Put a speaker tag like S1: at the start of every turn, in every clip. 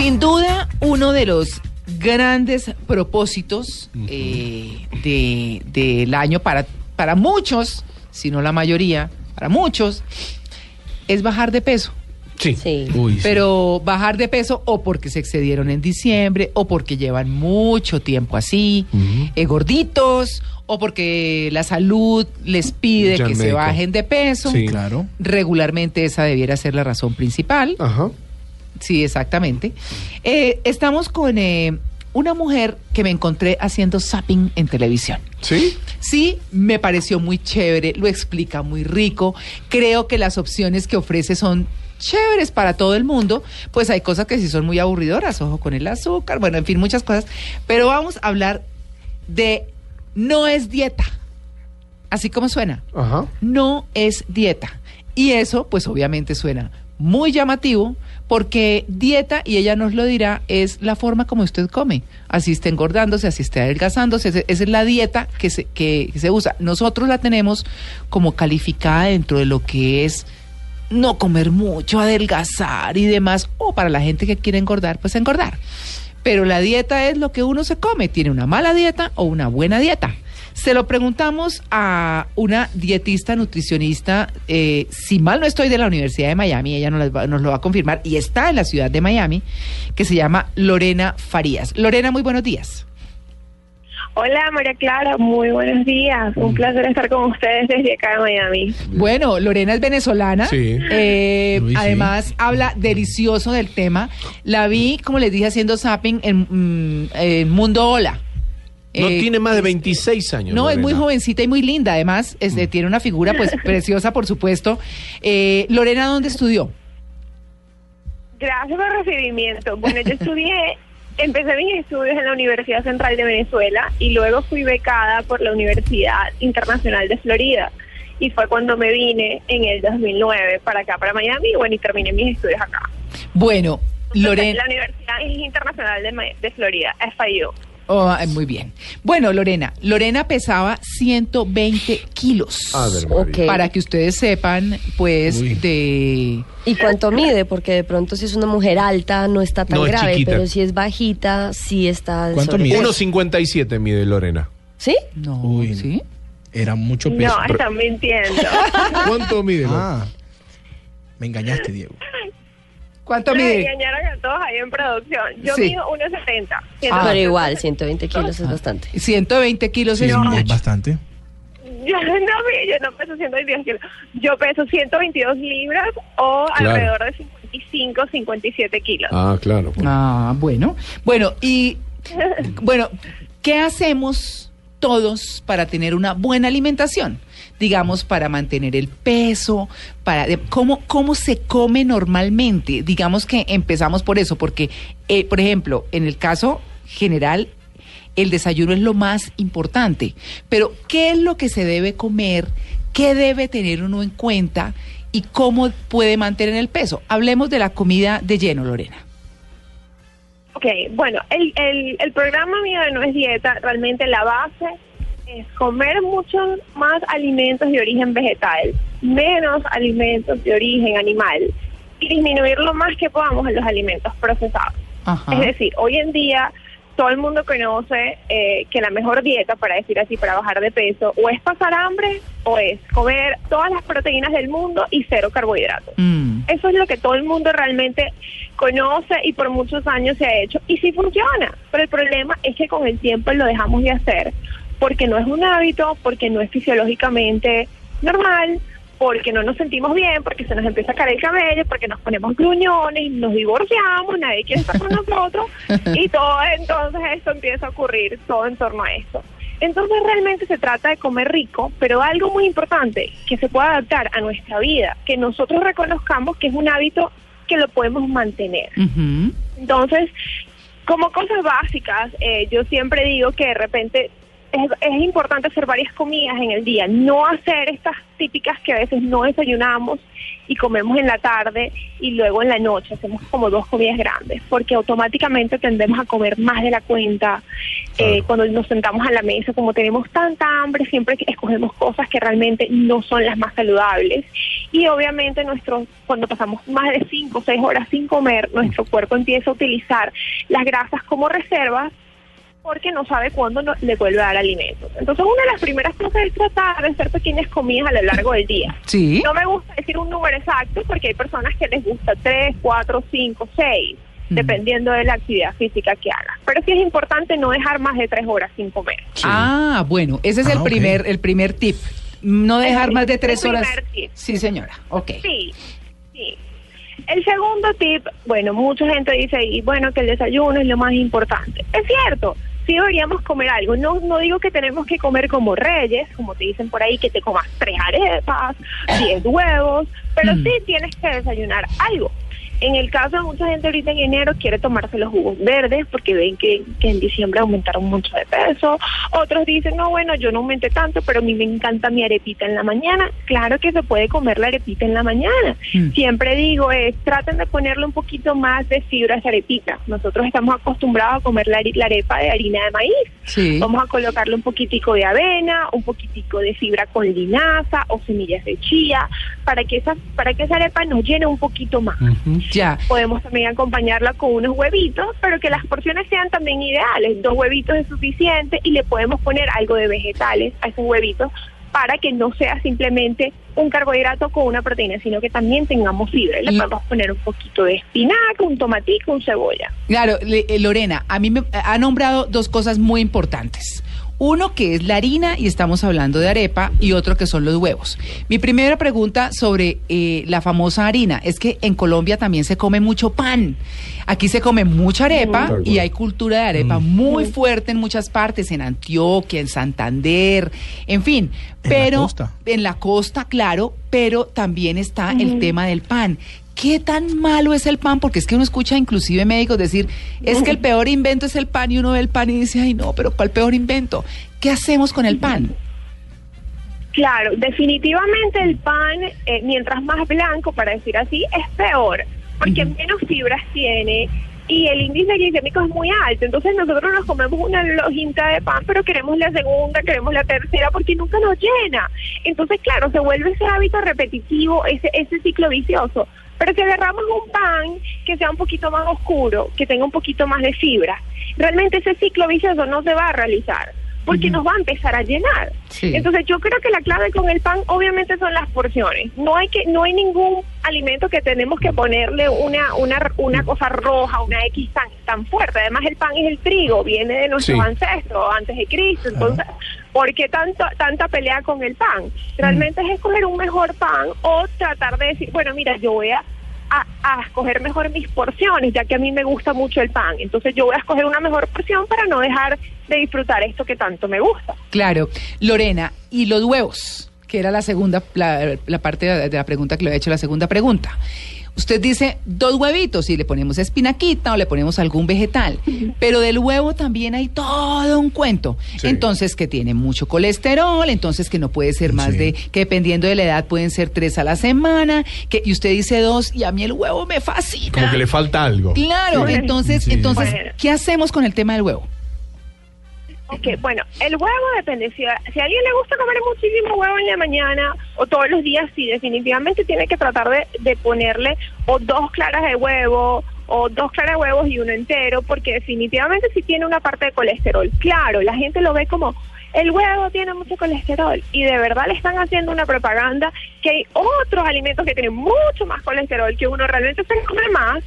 S1: Sin duda, uno de los grandes propósitos eh, de- del año para, para muchos, si no la mayoría, para muchos, es bajar de peso.
S2: Sí.
S3: Sí.
S2: Uy, sí.
S1: Pero bajar de peso o porque se excedieron en diciembre, o porque llevan mucho tiempo así, eh, gorditos, o porque la salud les pide
S2: Ya
S1: que se bajen de peso.
S2: Sí.
S4: Claro.
S1: Regularmente esa debiera ser la razón principal.
S2: Ajá.
S1: Sí, exactamente. Eh, estamos con eh, una mujer que me encontré haciendo zapping en televisión.
S2: ¿Sí?
S1: Sí, me pareció muy chévere, lo explica muy rico. Creo que las opciones que ofrece son chéveres para todo el mundo. Pues hay cosas que sí son muy aburridoras, ojo con el azúcar, bueno, en fin, muchas cosas. Pero vamos a hablar de no es dieta. Así como suena
S2: Ajá.
S1: no es dieta. Y eso, pues obviamente suena muy llamativo, porque dieta, y ella nos lo dirá, es la forma como usted come. Así está engordándose, así está adelgazándose, esa es la dieta que se, que se usa. Nosotros la tenemos como calificada dentro de lo que es no comer mucho, adelgazar y demás, o para la gente que quiere engordar, pues engordar. Pero la dieta es lo que uno se come, tiene una mala dieta o una buena dieta. Se lo preguntamos a una dietista nutricionista, eh, si mal no estoy, de la Universidad de Miami, ella nos, va- nos lo va a confirmar, y está en la ciudad de Miami, que se llama Lorena Farías. Lorena, muy buenos días.
S5: Hola María Clara, muy buenos días. Un placer estar con ustedes desde acá de Miami.
S1: Bueno, Lorena es venezolana.
S2: Sí.
S1: Eh,
S4: Uy, sí.
S1: además, habla delicioso del tema. La vi, como les dije, haciendo zapping en, mm, en Mundo Hola.
S2: No
S1: Eh,
S2: tiene más de 26 años.
S1: No, es muy
S2: Lorena.
S1: jovencita y muy linda. Además, este, tiene una figura pues preciosa, por supuesto. Eh, Lorena, ¿dónde estudió?
S5: Gracias por el recibimiento. Bueno, yo estudié, empecé mis estudios en la Universidad Central de Venezuela y luego fui becada por la Universidad Internacional de Florida. Y fue cuando me vine en el 2009 para acá, para Miami, y bueno, y terminé mis estudios acá.
S1: Bueno, Lorena.
S5: La Universidad Internacional de, Ma- de Florida, FIU.
S1: Oh, muy bien. Bueno, Lorena. Lorena pesaba 120 kilos.
S2: A ver, María.
S3: Ok.
S1: Para que ustedes sepan, pues,
S4: Uy.
S1: de...
S3: ¿Y cuánto mide? Porque de pronto si es una mujer alta no está tan
S2: No,
S3: grave,
S2: chiquita.
S3: pero si es bajita sí está
S4: ¿Cuánto
S3: sobrepeso.
S4: mide?
S2: 1.57 mide Lorena.
S3: ¿Sí?
S1: No,
S4: Uy.
S1: ¿sí?
S4: Era mucho peso.
S5: No, están mintiendo.
S2: ¿Cuánto mide?
S4: Ah. Me engañaste, Diego.
S1: ¿Cuánto
S5: Me
S1: mide?
S5: engañaron a todos ahí en producción. Yo
S1: Sí.
S5: mido 1,70.
S1: Ah.
S3: Pero igual, 120 kilos es bastante.
S1: 120 kilos
S4: Sí,
S1: es
S4: es
S1: mucho.
S4: bastante.
S5: Yo no, yo no peso 122 kilos. Yo peso 122 libras o
S2: Claro.
S5: alrededor de 55, 57 kilos.
S2: Ah, claro. pues.
S1: Ah, bueno. Bueno, y bueno, ¿qué hacemos todos para tener una buena alimentación? Digamos, para mantener el peso, para de- cómo, cómo se come normalmente. Digamos que empezamos por eso, porque, eh, por ejemplo, en el caso general, el desayuno es lo más importante. Pero, ¿qué es lo que se debe comer? ¿Qué debe tener uno en cuenta? ¿Y cómo puede mantener el peso? Hablemos de la comida de lleno, Lorena.
S5: Ok, bueno, el, el, el programa mío de No es Dieta, realmente la base es comer muchos más alimentos de origen vegetal, menos alimentos de origen animal y disminuir lo más que podamos en los alimentos procesados.
S1: Ajá.
S5: Es decir, hoy en día todo el mundo conoce eh, que la mejor dieta, para decir así, para bajar de peso, o es pasar hambre o es comer todas las proteínas del mundo y cero carbohidratos.
S1: Mm.
S5: Eso es lo que todo el mundo realmente conoce y por muchos años se ha hecho y sí funciona. Pero el problema es que con el tiempo lo dejamos de hacer porque no es un hábito, porque no es fisiológicamente normal, porque no nos sentimos bien, porque se nos empieza a caer el cabello, porque nos ponemos gruñones, nos divorciamos, nadie quiere estar con nosotros y todo entonces esto empieza a ocurrir todo en torno a esto. Entonces realmente se trata de comer rico, pero algo muy importante que se pueda adaptar a nuestra vida, que nosotros reconozcamos que es un hábito que lo podemos mantener. Entonces, como cosas básicas, eh, yo siempre digo que de repente es, es importante hacer varias comidas en el día, no hacer estas típicas que a veces no desayunamos y comemos en la tarde y luego en la noche hacemos como dos comidas grandes, porque automáticamente tendemos a comer más de la cuenta. Eh, cuando nos sentamos a la mesa, como tenemos tanta hambre, siempre escogemos cosas que realmente no son las más saludables y obviamente nuestro, cuando pasamos más de 5 o 6 horas sin comer, nuestro cuerpo empieza a utilizar las grasas como reservas porque no sabe cuándo no- le vuelve a dar alimentos. Entonces, una de las primeras cosas es tratar de hacer pequeñas comidas a lo largo del día.
S1: Sí.
S5: No me gusta decir un número exacto porque hay personas que les gusta 3, 4, 5, 6,
S1: Mm.
S5: dependiendo de la actividad física que haga. Pero sí es importante no dejar más de 3 horas sin comer.
S1: Ah, bueno, ese es
S4: Ah,
S1: el
S4: ok.
S1: primer, el primer tip. No dejar
S5: El-
S1: más de
S5: el
S1: tres horas.
S5: primer tip.
S1: Sí, señora. Ok.
S5: Sí, sí. El segundo tip, bueno, mucha gente dice, y bueno, que el desayuno es lo más importante. Es cierto, sí deberíamos comer algo. No, no digo que tenemos que comer como reyes, como te dicen por ahí, que te comas tres arepas, diez huevos, pero
S1: Mm.
S5: sí tienes que desayunar algo. En el caso de mucha gente ahorita en enero quiere tomarse los jugos verdes porque ven que, que en diciembre aumentaron mucho de peso. Otros dicen, no, bueno, yo no aumenté tanto, pero a mí me encanta mi arepita en la mañana. Claro que se puede comer la arepita en la mañana.
S1: Mm.
S5: Siempre digo, es, traten de ponerle un poquito más de fibra a esa arepita. Nosotros estamos acostumbrados a comer la, la arepa de harina de maíz.
S1: Sí.
S5: Vamos a colocarle un poquitico de avena, un poquitico de fibra con linaza o semillas de chía para que esa, para que esa arepa nos llene un poquito más.
S1: Ya.
S5: Podemos también acompañarla con unos huevitos, pero que las porciones sean también ideales. Dos huevitos es suficiente y le podemos poner algo de vegetales a esos huevitos para que no sea simplemente un carbohidrato con una proteína, sino que también tengamos fibra. Y Le podemos poner un poquito de espinaca, un tomatico, un cebolla.
S1: Claro, le- eh, Lorena, a mí me ha nombrado dos cosas muy importantes. Uno que es la harina y estamos hablando de arepa y otro que son los huevos. Mi primera pregunta sobre eh, la famosa harina es que en Colombia también se come mucho pan. Aquí se come mucha arepa y hay cultura de arepa muy fuerte en muchas partes, en Antioquia, en Santander, en fin.
S4: En la
S1: pero
S4: costa.
S1: en la costa, claro, pero también está el tema del pan. ¿Qué tan malo es el pan? Porque es que uno escucha inclusive médicos decir, es que el peor invento es el pan y uno ve el pan y dice, ay no, pero ¿cuál peor invento? ¿Qué hacemos con el pan?
S5: Claro, definitivamente el pan, eh, mientras más blanco, para decir así, es peor, porque menos fibras tiene y el índice glicémico es muy alto. Entonces nosotros nos comemos una lojita de pan, pero queremos la segunda, queremos la tercera, porque nunca nos llena. Entonces, claro, se vuelve ese hábito repetitivo, ese, ese ciclo vicioso. Pero si agarramos un pan que sea un poquito más oscuro, que tenga un poquito más de fibra, realmente ese ciclo vicioso no se va a realizar, porque nos va a empezar a llenar.
S1: Sí.
S5: Entonces yo creo que la clave con el pan obviamente son las porciones. No hay que no hay ningún alimento que tenemos que ponerle una una una cosa roja, una X tan tan fuerte. Además el pan es el trigo, viene de nuestros
S2: Sí.
S5: ancestros antes de Cristo. Entonces, ¿por qué tanto tanta pelea con el pan? Realmente es escoger un mejor pan o tratar de decir, bueno, mira, yo voy a a, a escoger mejor mis porciones, ya que a mí me gusta mucho el pan. Entonces yo voy a escoger una mejor porción para no dejar de disfrutar esto que tanto me gusta.
S1: Claro. Lorena, ¿y los huevos? Que era la segunda, la, parte de la pregunta que le he hecho, la segunda pregunta. Usted dice dos huevitos y le ponemos espinaquita o le ponemos algún vegetal, pero del huevo también hay todo un cuento.
S2: Sí.
S1: Entonces que tiene mucho colesterol, entonces que no puede ser más
S4: Sí.
S1: de, que dependiendo de la edad pueden ser tres a la semana, que y usted dice dos y a mí el huevo me fascina.
S2: Como que le falta algo.
S1: Claro,
S5: Sí.
S1: entonces,
S4: Sí.
S1: entonces. ¿qué hacemos con el tema del huevo?
S5: Ok, bueno, el huevo depende. Si a, alguien le gusta comer muchísimo huevo en la mañana o todos los días, sí, definitivamente tiene que tratar de, de ponerle o dos claras de huevo o dos claras de huevos y uno entero, porque definitivamente sí tiene una parte de colesterol. Claro, la gente lo ve como el huevo tiene mucho colesterol y de verdad le están haciendo una propaganda que hay otros alimentos que tienen mucho más colesterol que uno realmente se come más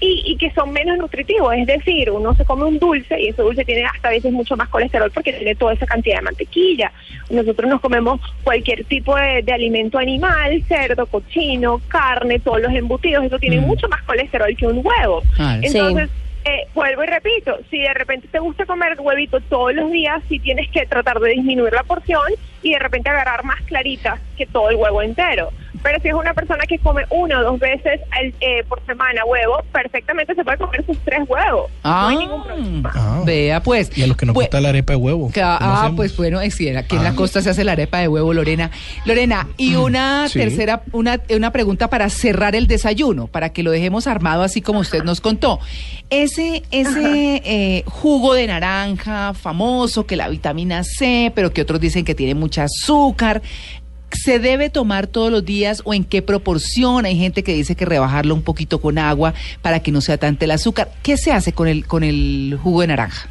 S5: y, y que son menos nutritivos. Es decir, uno se come un dulce y ese dulce tiene hasta a veces mucho más colesterol porque tiene toda esa cantidad de mantequilla. Nosotros nos comemos cualquier tipo de, de alimento animal, cerdo, cochino, carne, todos los embutidos, eso tiene
S1: Mm.
S5: mucho más colesterol que un huevo.
S3: Sí.
S5: Entonces, eh, vuelvo y repito, si de repente te gusta comer huevito todos los días, sí tienes que tratar de disminuir la porción y de repente agarrar más claritas que todo el huevo entero. Pero si es una persona que come una o dos veces al- eh, por semana huevo, perfectamente se puede comer sus tres huevos. no hay ningún problema.
S4: Ah.
S1: Vea pues.
S4: Y a los que nos
S1: Pues-
S4: gusta la arepa de huevo.
S1: Que-
S4: ¿cómo
S1: ah,
S4: hacemos?
S1: pues bueno, es que aquí en la
S4: Ah.
S1: costa se hace la arepa de huevo, Lorena. Lorena, y una
S2: Sí.
S1: tercera, una, una pregunta para cerrar el desayuno, para que lo dejemos armado así como usted nos contó. Ese, ese eh, jugo de naranja famoso, que la vitamina C, pero que otros dicen que tiene mucha azúcar. ¿Se debe tomar todos los días o en qué proporción? Hay gente que dice que rebajarlo un poquito con agua para que no sea tanto el azúcar. ¿Qué se hace con el, con el jugo de naranja?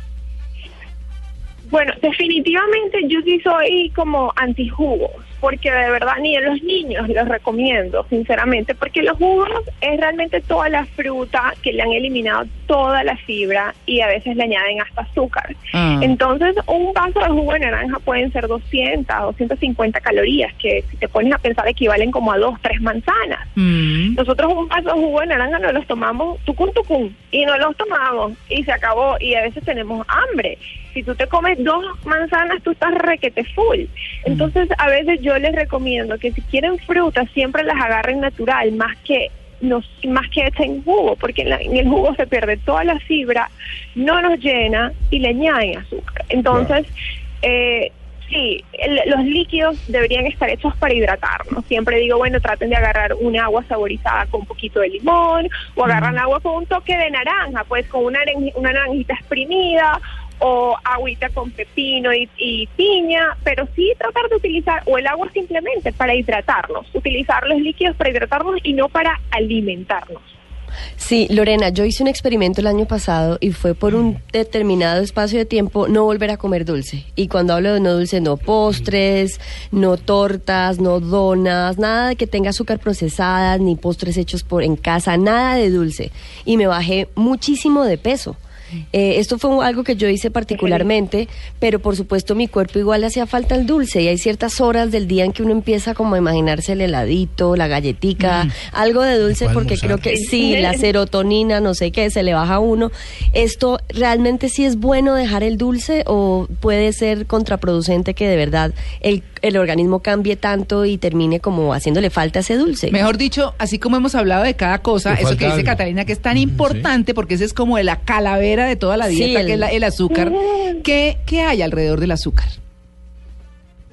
S5: Bueno, definitivamente yo sí soy como antijugos, porque de verdad ni a los niños los recomiendo, sinceramente, porque los jugos es realmente toda la fruta que le han eliminado toda la fibra y a veces le añaden hasta azúcar.
S1: Ah.
S5: Entonces, un vaso de jugo de naranja pueden ser 200, 250 calorías, que si te pones a pensar equivalen como a dos, tres manzanas.
S1: Mm.
S5: Nosotros un vaso de jugo de naranja nos los tomamos tucum tucum y no los tomamos y se acabó y a veces tenemos hambre. Si tú te comes dos manzanas, tú estás requete full. Entonces, a veces yo les recomiendo que si quieren frutas, siempre las agarren natural, más que nos, más que echen jugo, porque en, la- en el jugo se pierde toda la fibra, no nos llena y le añaden azúcar. Entonces, eh, sí, el- los líquidos deberían estar hechos para hidratarnos. Siempre digo, bueno, traten de agarrar un agua saborizada con un poquito de limón o agarran agua con un toque de naranja, pues con una, una naranjita exprimida o agüita con pepino y, piña, pero sí tratar de utilizar o el agua simplemente para hidratarnos, utilizar los líquidos para hidratarnos y no para alimentarnos.
S3: Sí, Lorena, yo hice un experimento el año pasado y fue por un determinado espacio de tiempo no volver a comer dulce. Y cuando hablo de no dulce, no postres, no tortas, no donas, nada que tenga azúcar procesada, ni postres hechos por en casa, nada de dulce. Y me bajé muchísimo de peso. Eh, esto fue algo que yo hice particularmente, pero por supuesto mi cuerpo igual le hacía falta el dulce y hay ciertas horas del día en que uno empieza como a imaginarse el heladito, la galletica, algo de dulce porque
S4: almorzar.
S3: creo que sí, la serotonina, no sé qué, se le baja a uno. ¿Esto realmente sí es bueno dejar el dulce o puede ser contraproducente que de verdad el, el organismo cambie tanto y termine como haciéndole falta ese dulce?
S1: Mejor dicho, así como hemos hablado de cada cosa, eso que dice
S2: algo.
S1: Catalina, que es tan importante porque ese es como la calavera de toda la
S3: Sí,
S1: dieta,
S3: el-
S1: que es la- el azúcar. ¿Qué, ¿Qué hay alrededor del azúcar?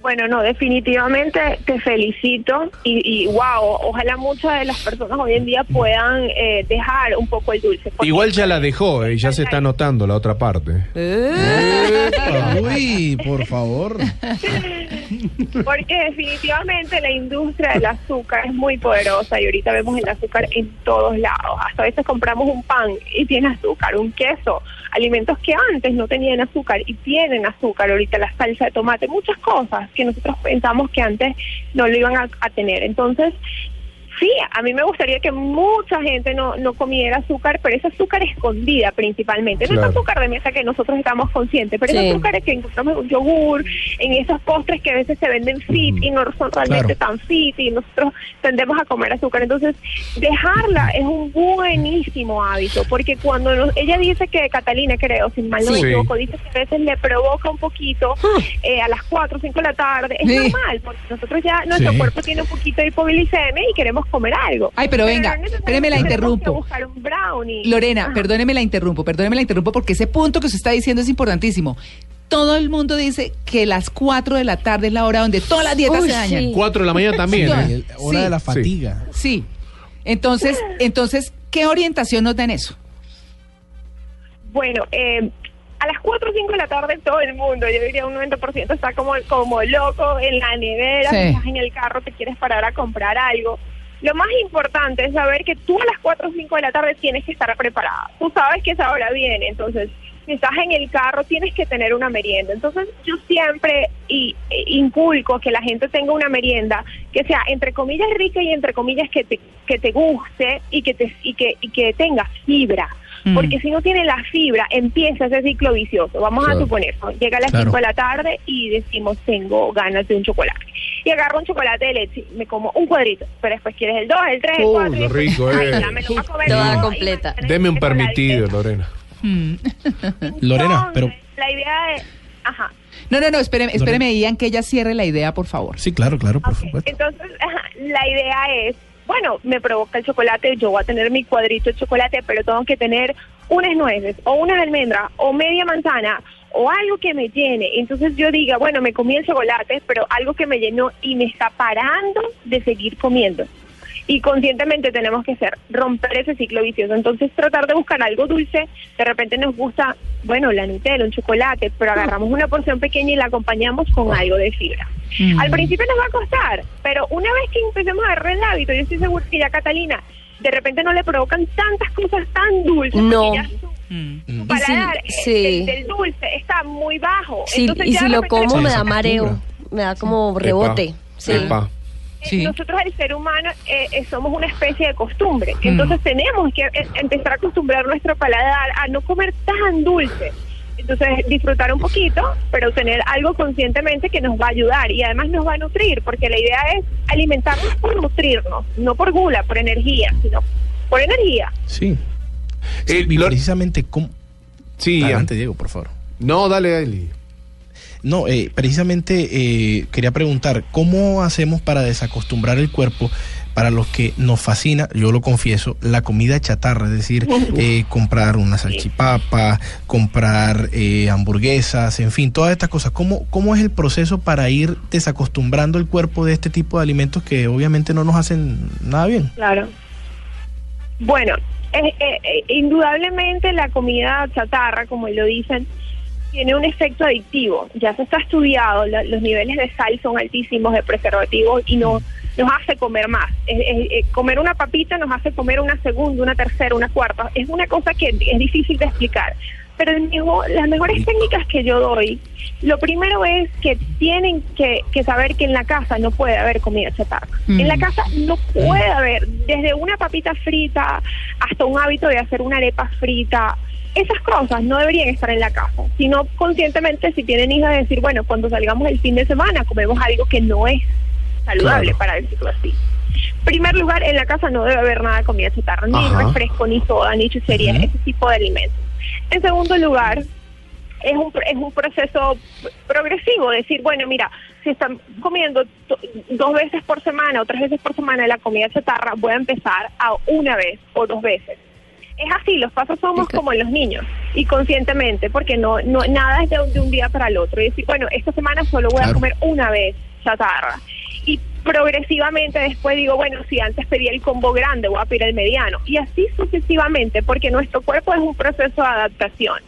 S5: Bueno, no, definitivamente te felicito y, y wow, ojalá muchas de las personas hoy en día puedan eh, dejar un poco el dulce.
S2: Igual ya la dejó, eh, ya se está notando la otra parte.
S4: Epa, Uy, por favor.
S5: Porque definitivamente la industria del azúcar es muy poderosa y ahorita vemos el azúcar en todos lados. Hasta a veces compramos un pan y tiene azúcar, un queso, alimentos que antes no tenían azúcar y tienen azúcar. Ahorita la salsa de tomate, muchas cosas que nosotros pensamos que antes no lo iban a, a tener. Entonces, Sí, a mí me gustaría que mucha gente no, no comiera azúcar, pero es azúcar escondida principalmente. No es azúcar de mesa que nosotros estamos conscientes, pero
S3: Sí.
S5: es azúcar que encontramos en un yogur, en esos postres que a veces se venden fit y no son realmente
S4: Claro.
S5: tan fit y nosotros tendemos a comer azúcar. Entonces, dejarla es un buenísimo hábito, porque cuando nos- ella dice que Catalina, creo, sin mal no me equivoco, dice que a veces le provoca un poquito eh, a las 4 o 5 de la tarde, es
S1: Sí.
S5: normal, porque nosotros ya, nuestro
S4: Sí.
S5: cuerpo tiene un poquito de hipoglicemia y queremos comer algo.
S1: Ay, pero venga,
S5: no
S1: espéreme, la interrumpo.
S5: que buscar un brownie.
S1: Lorena,
S5: Ajá.
S1: perdóneme la interrumpo, perdóneme la interrumpo porque ese punto que usted está diciendo es importantísimo. Todo el mundo dice que las 4 de la tarde es la hora donde todas las dietas
S3: Uy,
S1: se dañan.
S3: sí.
S2: Cuatro de la mañana también. ¿eh?
S4: Hora
S1: Sí.
S4: de la fatiga.
S1: Sí. Entonces, entonces, ¿qué orientación nos da en eso?
S5: Bueno, eh, a las 4 o 5 de la tarde todo el mundo, yo diría un 90% está como, como loco en la nevera,
S1: Sí.
S5: estás en el carro, te quieres parar a comprar algo. Lo más importante es saber que tú a las 4 o 5 de la tarde tienes que estar preparada. Tú sabes que esa hora viene, entonces si estás en el carro tienes que tener una merienda. Entonces yo siempre y, e inculco que la gente tenga una merienda que sea entre comillas rica y entre comillas que te, que te guste y que, te, y que, y que tenga fibra.
S1: Mm.
S5: Porque si no tiene la fibra, empieza ese ciclo vicioso. Vamos
S2: Claro.
S5: a suponer, ¿no? llega a las
S4: Claro.
S5: 5 de la tarde y decimos, tengo ganas de un chocolate. Y agarro un chocolate de leche, me como un cuadrito, pero después quieres el 2, el 3, el
S2: Uh,
S5: 4.
S2: qué rico,
S5: Ay,
S2: eh.
S5: ya me lo voy a comer
S3: Toda completa.
S2: Deme un permitido. Lorena.
S1: Mm.
S4: Lorena, pero
S5: Entonces, La idea es... Ajá.
S1: No, no, no, espéreme, espéreme, Ian, que ella cierre la idea, por favor.
S4: sí, claro, claro, por
S5: Ok,
S4: supuesto.
S5: Entonces, ajá, la idea es, bueno, me provoca el chocolate, yo voy a tener mi cuadrito de chocolate, pero tengo que tener unas nueces o una almendra o media manzana o algo que me llene. Entonces yo diga, bueno, me comí el chocolate, pero algo que me llenó y me está parando de seguir comiendo. Y conscientemente tenemos que hacer, romper ese ciclo vicioso. Entonces tratar de buscar algo dulce, de repente nos gusta, bueno, la Nutella, un chocolate, pero agarramos una porción pequeña y la acompañamos con algo de fibra.
S1: Mm.
S5: Al principio nos va a costar, pero una vez que empecemos a agarrar el hábito, yo estoy segura que ya Catalina, de repente no le provocan tantas cosas tan dulces.
S3: No.
S5: porque ya su-
S1: Mm.
S5: su
S3: Y si-
S5: paladar eh,
S3: sí.
S5: del dulce está muy bajo.
S3: Sí,
S5: Entonces
S3: y
S5: ya
S3: si lo como me da mareo, me da como rebote. Sí.
S2: Epa.
S1: Sí.
S5: Nosotros el ser humano eh, eh, somos una especie de costumbre,
S1: Mm.
S5: entonces tenemos que eh, empezar a acostumbrar nuestro paladar a no comer tan dulce. Entonces disfrutar un poquito, pero tener algo conscientemente que nos va a ayudar y además nos va a nutrir, porque la idea es alimentarnos por nutrirnos, no por gula, por energía, sino por energía.
S4: Sí.
S2: Eh,
S4: Sí, y
S2: Lor-
S4: precisamente, ¿cómo?
S2: Sí,
S4: Adelante, Diego, por favor.
S2: No, dale, Eli.
S4: No, eh, precisamente eh, quería preguntar, ¿cómo hacemos para desacostumbrar el cuerpo para los que nos fascina, yo lo confieso, la comida chatarra? Es decir, eh, comprar una salchipapa, comprar eh, hamburguesas, en fin, todas estas cosas. ¿Cómo, ¿Cómo es el proceso para ir desacostumbrando el cuerpo de este tipo de alimentos que obviamente no nos hacen nada bien?
S5: Claro. Bueno, eh, eh, indudablemente la comida chatarra, como lo dicen, tiene un efecto adictivo. Ya se está estudiado, la- los niveles de sal son altísimos de preservativos y no nos hace comer más. Eh, comer una papita nos hace comer una segunda, una tercera, una cuarta. Es una cosa que es difícil de explicar. Pero el mejor- las mejores técnicas que yo doy, lo primero es que tienen que, que saber que en la casa no puede haber comida chatarra.
S1: Mm.
S5: En la casa no puede haber desde una papita frita hasta un hábito de hacer una arepa frita. Esas cosas no deberían estar en la casa, sino conscientemente si tienen hijos de decir, bueno, cuando salgamos el fin de semana comemos algo que no es saludable,
S2: Claro.
S5: para decirlo así. Primer lugar, en la casa no debe haber nada de comida chatarra, ni refresco, ni soda, ni chuchería, ese tipo de alimentos. En segundo lugar, es un, es un proceso progresivo, decir, bueno, mira, si están comiendo to- dos veces por semana o tres veces por semana la comida chatarra, voy a empezar a una vez o dos veces. Es así, los pasos somos
S3: Ok.
S5: como en los niños y conscientemente, porque no, no nada es de, un- de un día para el otro. Y decir, bueno, esta semana solo voy a comer una vez chatarra. Progresivamente después digo, bueno, si antes pedía el combo grande, voy a pedir el mediano. Y así sucesivamente, porque nuestro cuerpo es un proceso de adaptación.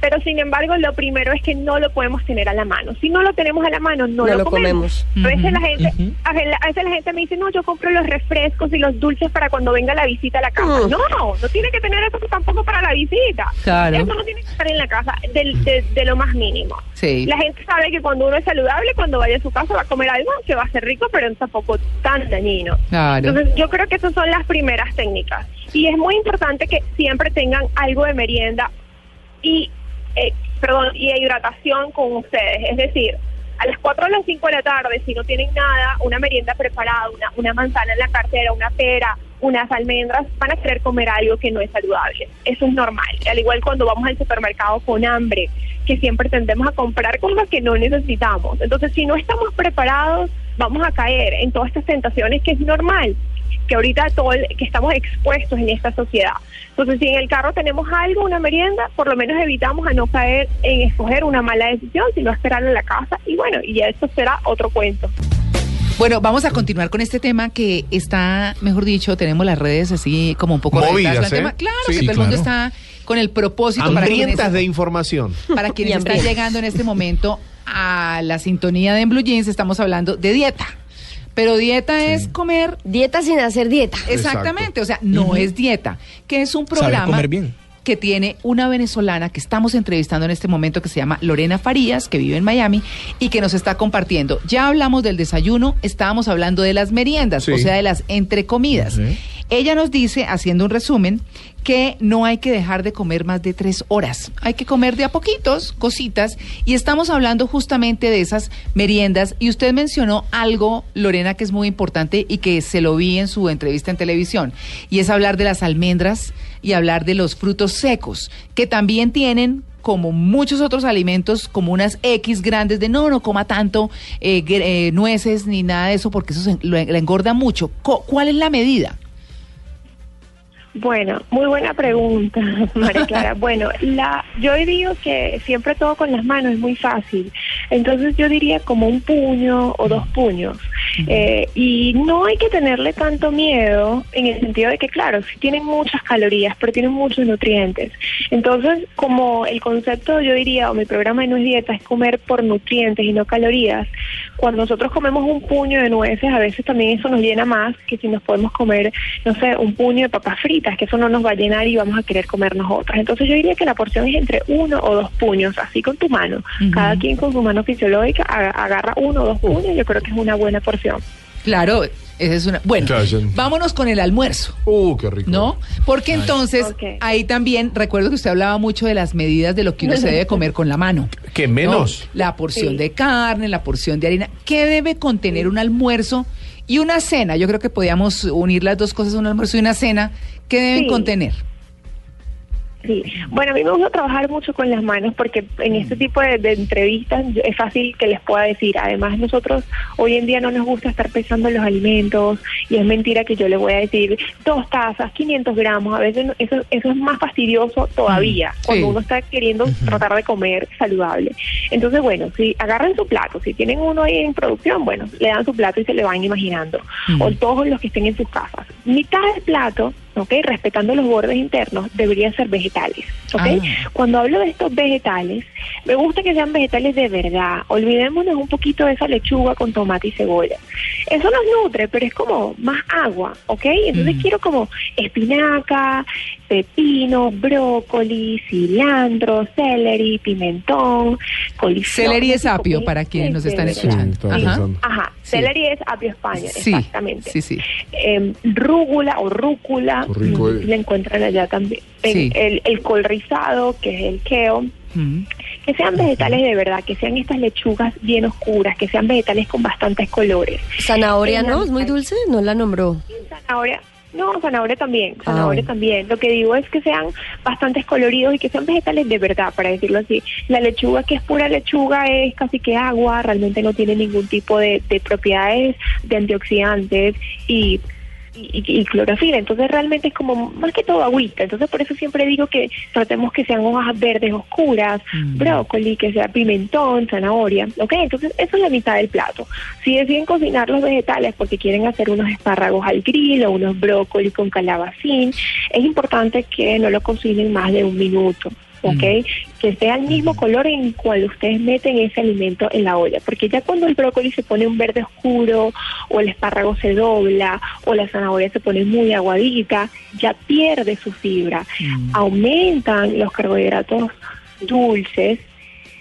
S5: Pero sin embargo, lo primero es que no lo podemos tener a la mano. Si no lo tenemos a la mano, no,
S3: No
S5: lo,
S3: lo
S5: comemos.
S3: comemos.
S5: A veces la gente, a ve- a veces la gente me dice, no, yo compro los refrescos y los dulces para cuando venga la visita a la casa. No, no tiene que tener eso tampoco para la visita.
S1: Claro.
S5: Eso no tiene que estar en la casa del- de, de lo más mínimo.
S1: Sí.
S5: La gente sabe que cuando uno es saludable, cuando vaya a su casa va a comer algo que va a ser rico, pero tampoco tan dañino.
S1: Claro.
S5: Entonces, yo creo que esas son las primeras técnicas. Y es muy importante que siempre tengan algo de merienda y, eh, perdón, y hidratación con ustedes. Es decir, a las 4 o las 5 de la tarde, si no tienen nada, una merienda preparada, una, una manzana en la cartera, una pera, unas almendras, van a querer comer algo que no es saludable. Eso es normal. Al igual cuando vamos al supermercado con hambre, que siempre tendemos a comprar cosas que no necesitamos. Entonces, si no estamos preparados, vamos a caer en todas estas tentaciones que es normal que ahorita todo el- que estamos expuestos en esta sociedad. Entonces, si en el carro tenemos algo, una merienda, por lo menos evitamos a no caer en escoger una mala decisión, sino esperar en la casa y bueno, y ya eso será otro cuento.
S1: Bueno, vamos a continuar con este tema que está, mejor dicho, tenemos las redes así como un poco
S2: Movidas, ¿eh?
S1: tema. Claro
S2: Sí,
S1: que todo el mundo
S4: claro.
S1: está con el propósito para
S2: Hambrientas de información.
S1: para quienes están llegando en este momento a la sintonía de En Blue Jeans, estamos hablando de dieta. Pero dieta es comer
S3: Dieta sin hacer dieta.
S1: exactamente, o sea, no es dieta, que es un
S4: Saber
S1: programa
S4: comer bien.
S1: que tiene una venezolana que estamos entrevistando en este momento que se llama Lorena Farías, que vive en Miami y que nos está compartiendo. Ya hablamos del desayuno, estábamos hablando de las meriendas,
S2: Sí.
S1: o sea, de las entrecomidas.
S4: Sí.
S1: Ella nos dice, haciendo un resumen, que no hay que dejar de comer más de tres horas. Hay que comer de a poquitos, cositas, y estamos hablando justamente de esas meriendas. Y usted mencionó algo, Lorena, que es muy importante y que se lo vi en su entrevista en televisión, y es hablar de las almendras y hablar de los frutos secos, que también tienen como muchos otros alimentos, como unas X grandes de no, no coma tanto eh, eh, nueces ni nada de eso, porque eso se, la engorda mucho. ¿Cuál es la medida?
S5: Bueno, muy buena pregunta, María Clara. Bueno, la, yo digo que siempre todo con las manos es muy fácil. Entonces yo diría como un puño o dos puños. Eh, y no hay que tenerle tanto miedo en el sentido de que, claro, sí tienen muchas calorías, pero tienen muchos nutrientes. Entonces, como el concepto, yo diría, o mi programa de No es Dieta es comer por nutrientes y no calorías, cuando nosotros comemos un puño de nueces, a veces también eso nos llena más que si nos podemos comer, no sé, un puño de papas fritas, que eso no nos va a llenar y vamos a querer comernos otras. Entonces yo diría que la porción es entre uno o dos puños, así con tu mano. Cada quien con su mano fisiológica aga- agarra uno o dos puños, yo creo que es una buena porción.
S1: Claro, esa es una. Bueno, vámonos con el almuerzo.
S2: Uh, qué rico.
S1: ¿No? Porque entonces ahí también, recuerdo que usted hablaba mucho de las medidas de lo que uno se debe comer con la mano.
S2: ¿Qué
S1: ¿no?
S2: menos?
S1: La porción
S5: Sí.
S1: de carne, la porción de harina. ¿Qué debe contener un almuerzo y una cena? Yo creo que podíamos unir las dos cosas, un almuerzo y una cena. ¿Qué deben
S5: Sí.
S1: contener?
S5: Sí, bueno, a mí me gusta trabajar mucho con las manos porque en este tipo de, de entrevistas es fácil que les pueda decir. Además, nosotros hoy en día no nos gusta estar pesando los alimentos y es mentira que yo le voy a decir dos tazas, 500 gramos. A veces eso, eso es más fastidioso todavía
S1: Mm,
S5: cuando uno está queriendo tratar de comer saludable. Entonces, bueno, si agarran su plato, si tienen uno ahí en producción, bueno, le dan su plato y se le van imaginando.
S1: Mm.
S5: O todos los que estén en sus casas. Mitad del plato ¿ok? Respetando los bordes internos, deberían ser vegetales, ¿ok?
S1: Ah.
S5: Cuando hablo de estos vegetales, me gusta que sean vegetales de verdad. Olvidémonos un poquito de esa lechuga con tomate y cebolla. Eso nos nutre, pero es como más agua, ¿ok? Entonces
S1: Mm.
S5: quiero como espinaca, pepino, brócoli, cilantro, celery, pimentón, coliflor.
S1: Celery es apio para quienes nos están escuchando.
S2: Sí,
S1: Ajá.
S5: Ajá,
S1: Sí.
S5: celery es apio España,
S1: Sí,
S5: exactamente
S1: sí, sí.
S5: eh, rúgula o rúcula,
S2: es.
S5: si la encuentran allá también. El,
S1: Sí.
S5: el, el col rizado, que es el kale,
S1: Mm.
S5: que sean vegetales de verdad, que sean estas lechugas bien oscuras, que sean vegetales con bastantes colores.
S3: Zanahoria, ¿no? ¿Es muy dulce? No la nombró.
S5: Zanahoria, no, zanahoria también, zanahoria
S3: Ah.
S5: también. Lo que digo es que sean bastantes coloridos y que sean vegetales de verdad, para decirlo así. La lechuga que es pura lechuga es casi que agua, realmente no tiene ningún tipo de, de propiedades de antioxidantes y y, y clorofila, entonces realmente es como más que todo agüita, entonces por eso siempre digo que tratemos que sean hojas verdes oscuras,
S1: Mm.
S5: brócoli, que sea pimentón, zanahoria, ¿ok? Entonces eso es la mitad del plato. Si deciden cocinar los vegetales porque quieren hacer unos espárragos al grill o unos brócoli con calabacín, es importante que no lo cocinen más de un minuto. ¿Ok? Que sea el mismo color en el cual ustedes meten ese alimento en la olla, porque ya cuando el brócoli se pone un verde oscuro, o el espárrago se dobla, o la zanahoria se pone muy aguadita, ya pierde su fibra.
S1: Mm.
S5: Aumentan los carbohidratos dulces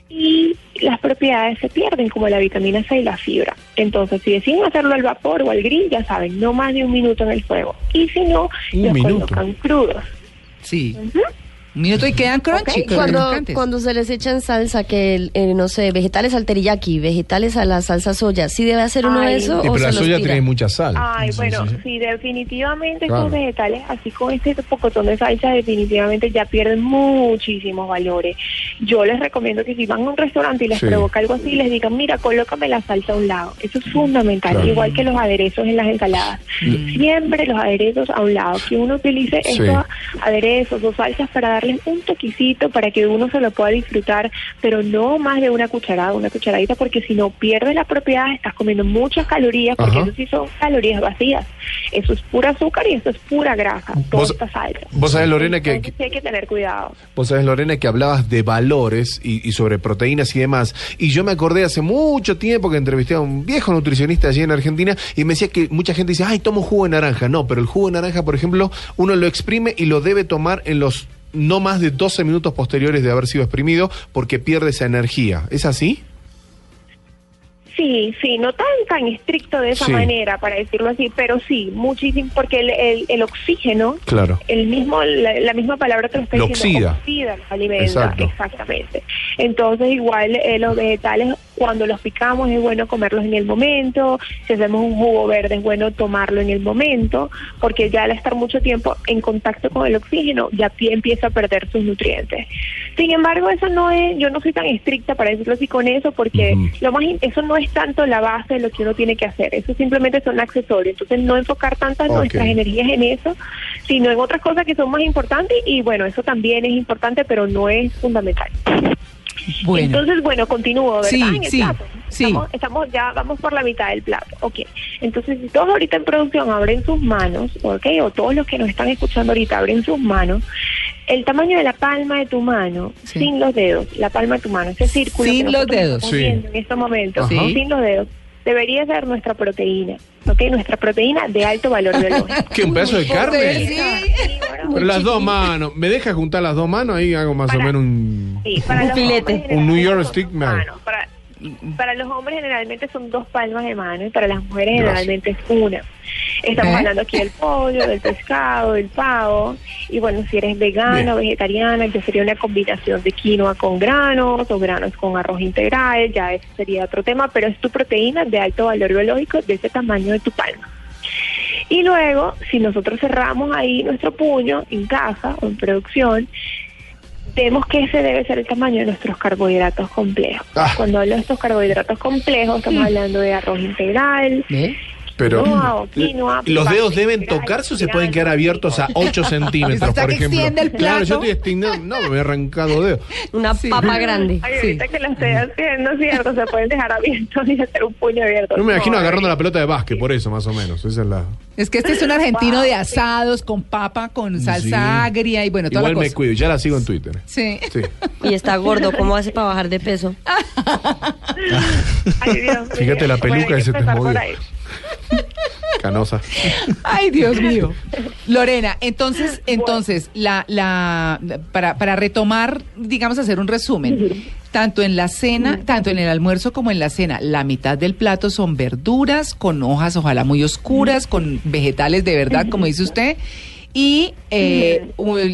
S5: y las propiedades se pierden, como la vitamina C y la fibra. Entonces, si deciden hacerlo al vapor o al grill, ya saben, no más de un minuto en el fuego. Y si no,
S2: Un
S5: los
S2: minuto.
S5: colocan crudos.
S1: Sí. Minuto y quedan crunchy.
S3: Cuando, cuando se les echan salsa, que el- eh, no sé, vegetales al teriyaki, vegetales a la salsa soya, ¿sí debe hacer uno de eso
S2: Sí,
S3: o
S2: pero
S3: se
S2: la
S3: los
S2: soya
S3: tira?
S2: tiene mucha sal.
S5: Ay,
S2: Sí,
S5: bueno,
S2: sí,
S5: sí,
S2: sí.
S5: definitivamente
S2: Claro.
S5: estos vegetales, así con este pocotón de salsa, definitivamente ya pierden muchísimos valores. Yo les recomiendo que si van a un restaurante y les
S2: Sí.
S5: provoca algo así, les digan, mira, colócame la salsa a un lado. Eso es fundamental,
S2: Claro.
S5: igual que los aderezos en las ensaladas.
S1: Mm.
S5: Siempre los aderezos a un lado, que uno utilice
S2: Sí.
S5: estos aderezos o salsas para darles un toquecito para que uno se lo pueda disfrutar, pero no más de una cucharada, una cucharadita, porque si no pierdes la propiedad, estás comiendo muchas calorías, porque
S2: Ajá.
S5: eso sí son calorías vacías. Eso es pura azúcar y eso es pura grasa, toda esta salsa.
S2: vos sabés, Lorena, que-
S5: Entonces hay que tener cuidado.
S2: Vos sabés, Lorena, que hablabas de valores y, y sobre proteínas y demás. Y yo me acordé hace mucho tiempo que entrevisté a un viejo nutricionista allí en Argentina y me decía que mucha gente dice, ay, tomo jugo de naranja. No, pero el jugo de naranja, por ejemplo, uno lo exprime y lo debe tomar en los no más de 12 minutos posteriores de haber sido exprimido porque pierde esa energía. ¿Es así?
S5: Sí, sí, no tan tan estricto de esa
S2: Sí.
S5: manera, para decirlo así, pero sí, muchísimo, porque el, el, el oxígeno
S2: Claro.
S5: el mismo la, la misma palabra te lo está diciendo
S2: oxida.
S5: oxida los alimentos
S2: Exacto.
S5: exactamente entonces igual eh, los vegetales cuando los picamos es bueno comerlos en el momento si hacemos un jugo verde es bueno tomarlo en el momento porque ya al estar mucho tiempo en contacto con el oxígeno ya pie- empieza a perder sus nutrientes. Sin embargo eso no es yo no soy tan estricta para decirlo así con eso porque lo más eso no es tanto la base de lo que uno tiene que hacer eso simplemente son accesorios. Entonces no enfocar tantas nuestras energías en eso, sino en otras cosas que son más importantes y bueno, eso también es importante, pero no es fundamental.
S1: Bueno.
S5: Entonces, bueno, continúo, ¿verdad?
S1: Sí,
S5: en el
S1: sí,
S5: plato.
S1: sí.
S5: Estamos, estamos ya, vamos por la mitad del plato. Ok. Entonces, si todos ahorita en producción abren sus manos, ok, o todos los que nos están escuchando ahorita abren sus manos, el tamaño de la palma de tu mano, sin los dedos, la palma de tu mano, ese círculo
S1: Sin
S5: que
S1: los dedos.
S5: estamos
S2: Sí.
S5: en este momento, sin los dedos, debería ser nuestra proteína, ok, nuestra proteína de alto valor biológico.
S2: ¿Qué, un pedazo de carne?
S5: Sí, bueno,
S2: Pero las dos manos. ¿Me dejas juntar las dos manos? Ahí hago más o menos un...
S5: Sí, para
S3: Un
S5: los
S3: filete.
S2: Un New York stick, man.
S5: manos. Para, para los hombres generalmente son dos palmas de mano y para las mujeres generalmente es una. Estamos
S1: ¿Eh?
S5: hablando aquí del pollo, del pescado, del pavo. Y bueno, si eres vegana o vegetariana, ya sería una combinación de quinoa con granos o granos con arroz integral. Ya eso sería otro tema, pero es tu proteína de alto valor biológico de ese tamaño de tu palma. Y luego, si nosotros cerramos ahí nuestro puño en casa o en producción, vemos que ese debe ser el tamaño de nuestros carbohidratos complejos.
S2: Ah.
S5: Cuando hablo de estos carbohidratos complejos, estamos hablando de arroz integral,
S1: ¿Ve?
S2: Pero... ¿Los dedos deben tocarse o se pueden quedar abiertos a 8 centímetros,
S1: Hasta
S2: por
S1: que
S2: ejemplo?
S1: extiende el
S2: Claro, yo
S1: plato.
S2: estoy extendiendo... No, me he arrancado dedos.
S3: Una
S1: Sí.
S3: papa grande.
S5: Ay,
S1: Sí.
S5: ahorita que lo estoy haciendo, cierto, se pueden dejar abiertos y hacer un puño abierto.
S2: No me imagino
S5: No,
S2: agarrando la pelota de básquet, por eso, más o menos. Esa es la...
S1: Es que este es un argentino
S5: Wow,
S1: de
S5: sí.
S1: asados con papa, con salsa
S2: Sí.
S1: agria y bueno, toda
S2: Igual
S1: la
S2: me
S1: cosa.
S2: cuido, ya la sigo en Twitter.
S1: Sí.
S2: Sí.
S3: Y está gordo, ¿cómo hace para bajar de peso?
S5: Ay, Dios
S2: Fíjate la peluca
S5: Bueno,
S2: que se te movió. Canosa.
S1: Ay, Dios mío. Lorena, entonces, entonces, la, la, para, para retomar, digamos, hacer un resumen, tanto en la cena, tanto en el almuerzo como en la cena, la mitad del plato son verduras con hojas, ojalá muy oscuras, con vegetales de verdad, como dice usted. Y eh,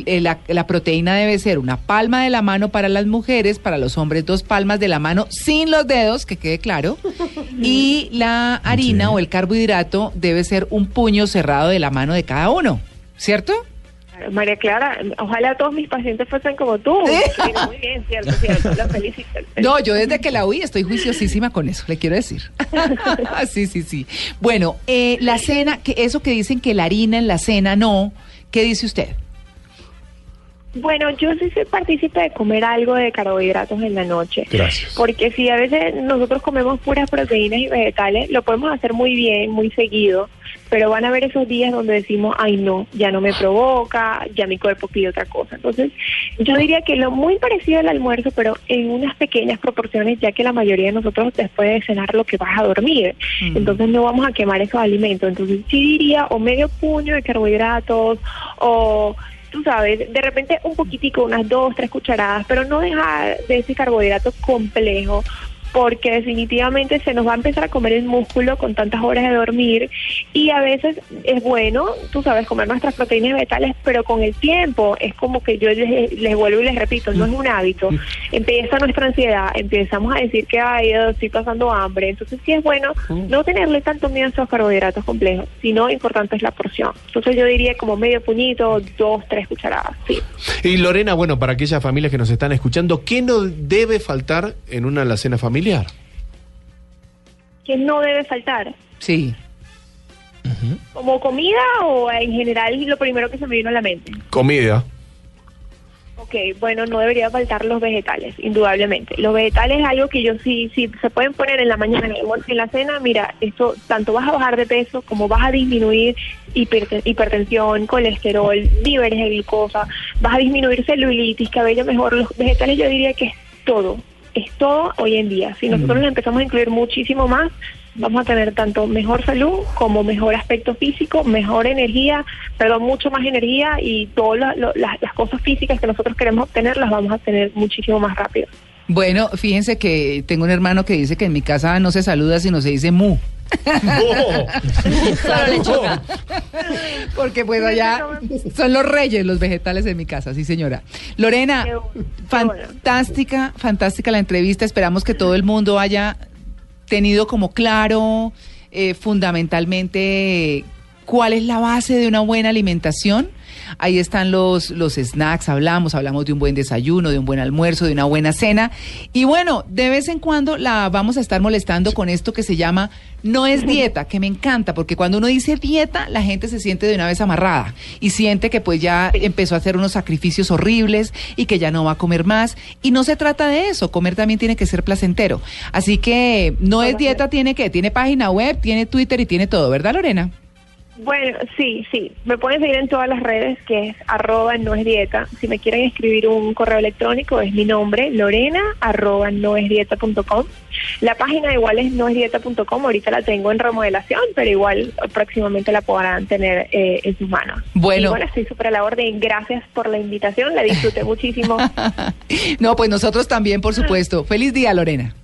S1: eh, la, la proteína debe ser una palma de la mano para las mujeres, para los hombres dos palmas de la mano sin los dedos, que quede claro. Y la harina
S2: Sí.
S1: o el carbohidrato debe ser un puño cerrado de la mano de cada uno, ¿cierto?
S5: María Clara, ojalá todos mis pacientes fuesen como tú. Sí, muy bien, cierto, cierto. La felicito.
S1: No, yo desde que la oí estoy juiciosísima con eso, le quiero decir. sí, sí, sí. Bueno, eh, la cena, que eso que dicen que la harina en la cena no, ¿qué dice usted?
S5: Bueno, yo sí soy partícipe de comer algo de carbohidratos en la noche.
S2: Gracias.
S5: Porque si a veces nosotros comemos puras proteínas y vegetales, lo podemos hacer muy bien, muy seguido, pero van a haber esos días donde decimos, ay no, ya no me provoca, ya mi cuerpo pide otra cosa. Entonces, yo diría que lo muy parecido al almuerzo, pero en unas pequeñas proporciones, ya que la mayoría de nosotros después de cenar lo que vas a dormir,
S1: Mm.
S5: entonces no vamos a quemar esos alimentos. Entonces, sí diría o medio puño de carbohidratos o tú sabes, de repente un poquitico, unas dos, tres cucharadas, pero no dejar de ese carbohidrato complejo, porque definitivamente se nos va a empezar a comer el músculo con tantas horas de dormir y a veces es bueno, tú sabes, comer nuestras proteínas vegetales, pero con el tiempo es como que yo les, les vuelvo y les repito, no es un hábito, empieza nuestra ansiedad, empezamos a decir que ay, estoy pasando hambre, entonces sí es bueno no tenerle tanto miedo a esos carbohidratos complejos, sino importante es la porción. Entonces yo diría como medio puñito, dos, tres cucharadas, sí.
S2: Y Lorena, bueno, para aquellas familias que nos están escuchando, ¿qué no debe faltar en una alacena familiar?
S5: Que no debe faltar?
S1: Sí.
S5: ¿Como comida o en general lo primero que se me vino a la mente?
S2: Comida.
S5: Ok, bueno, no debería faltar los vegetales, indudablemente. Los vegetales es algo que yo sí, sí, se pueden poner en la mañana, en el almuerzo y en la cena. Mira, esto tanto vas a bajar de peso como vas a disminuir hiper- hipertensión, colesterol, niveles de glucosa, vas a disminuir celulitis, cabello mejor. Los vegetales yo diría que es todo, es todo hoy en día. Si nosotros los empezamos a incluir muchísimo más, vamos a tener tanto mejor salud como mejor aspecto físico, mejor energía, perdón, mucho más energía y todas las, las cosas físicas que nosotros queremos obtener las vamos a tener muchísimo más rápido.
S1: Bueno, fíjense que tengo un hermano que dice que en mi casa no se saluda sino se dice mu. Porque pues allá son los reyes los vegetales en mi casa, sí señora. Lorena,
S5: Qué bueno, qué
S1: fantástica, fantástica la entrevista. Esperamos que todo el mundo haya tenido como claro eh, fundamentalmente cuál es la base de una buena alimentación. Ahí están los, los snacks, hablamos, hablamos de un buen desayuno, de un buen almuerzo, de una buena cena. Y bueno, de vez en cuando la vamos a estar molestando con esto que se llama no es dieta, que me encanta, porque cuando uno dice dieta, la gente se siente de una vez amarrada y siente que pues ya empezó a hacer unos sacrificios horribles y que ya no va a comer más. Y no se trata de eso, comer también tiene que ser placentero. Así que no es dieta, tiene que, tiene página web, tiene Twitter y tiene todo, ¿verdad Lorena?
S5: Bueno, sí, sí. Me pueden seguir en todas las redes, que es arroba no es dieta. Si me quieren escribir un correo electrónico, es mi nombre, lorena arroba no es dieta punto com. La página igual es no es dieta punto com. Ahorita la tengo en remodelación, pero igual próximamente la podrán tener eh, en sus manos.
S1: Bueno.
S5: Y bueno, estoy súper a la orden. Gracias por la invitación. La disfruté muchísimo.
S1: no, pues nosotros también, por supuesto. Feliz día, Lorena.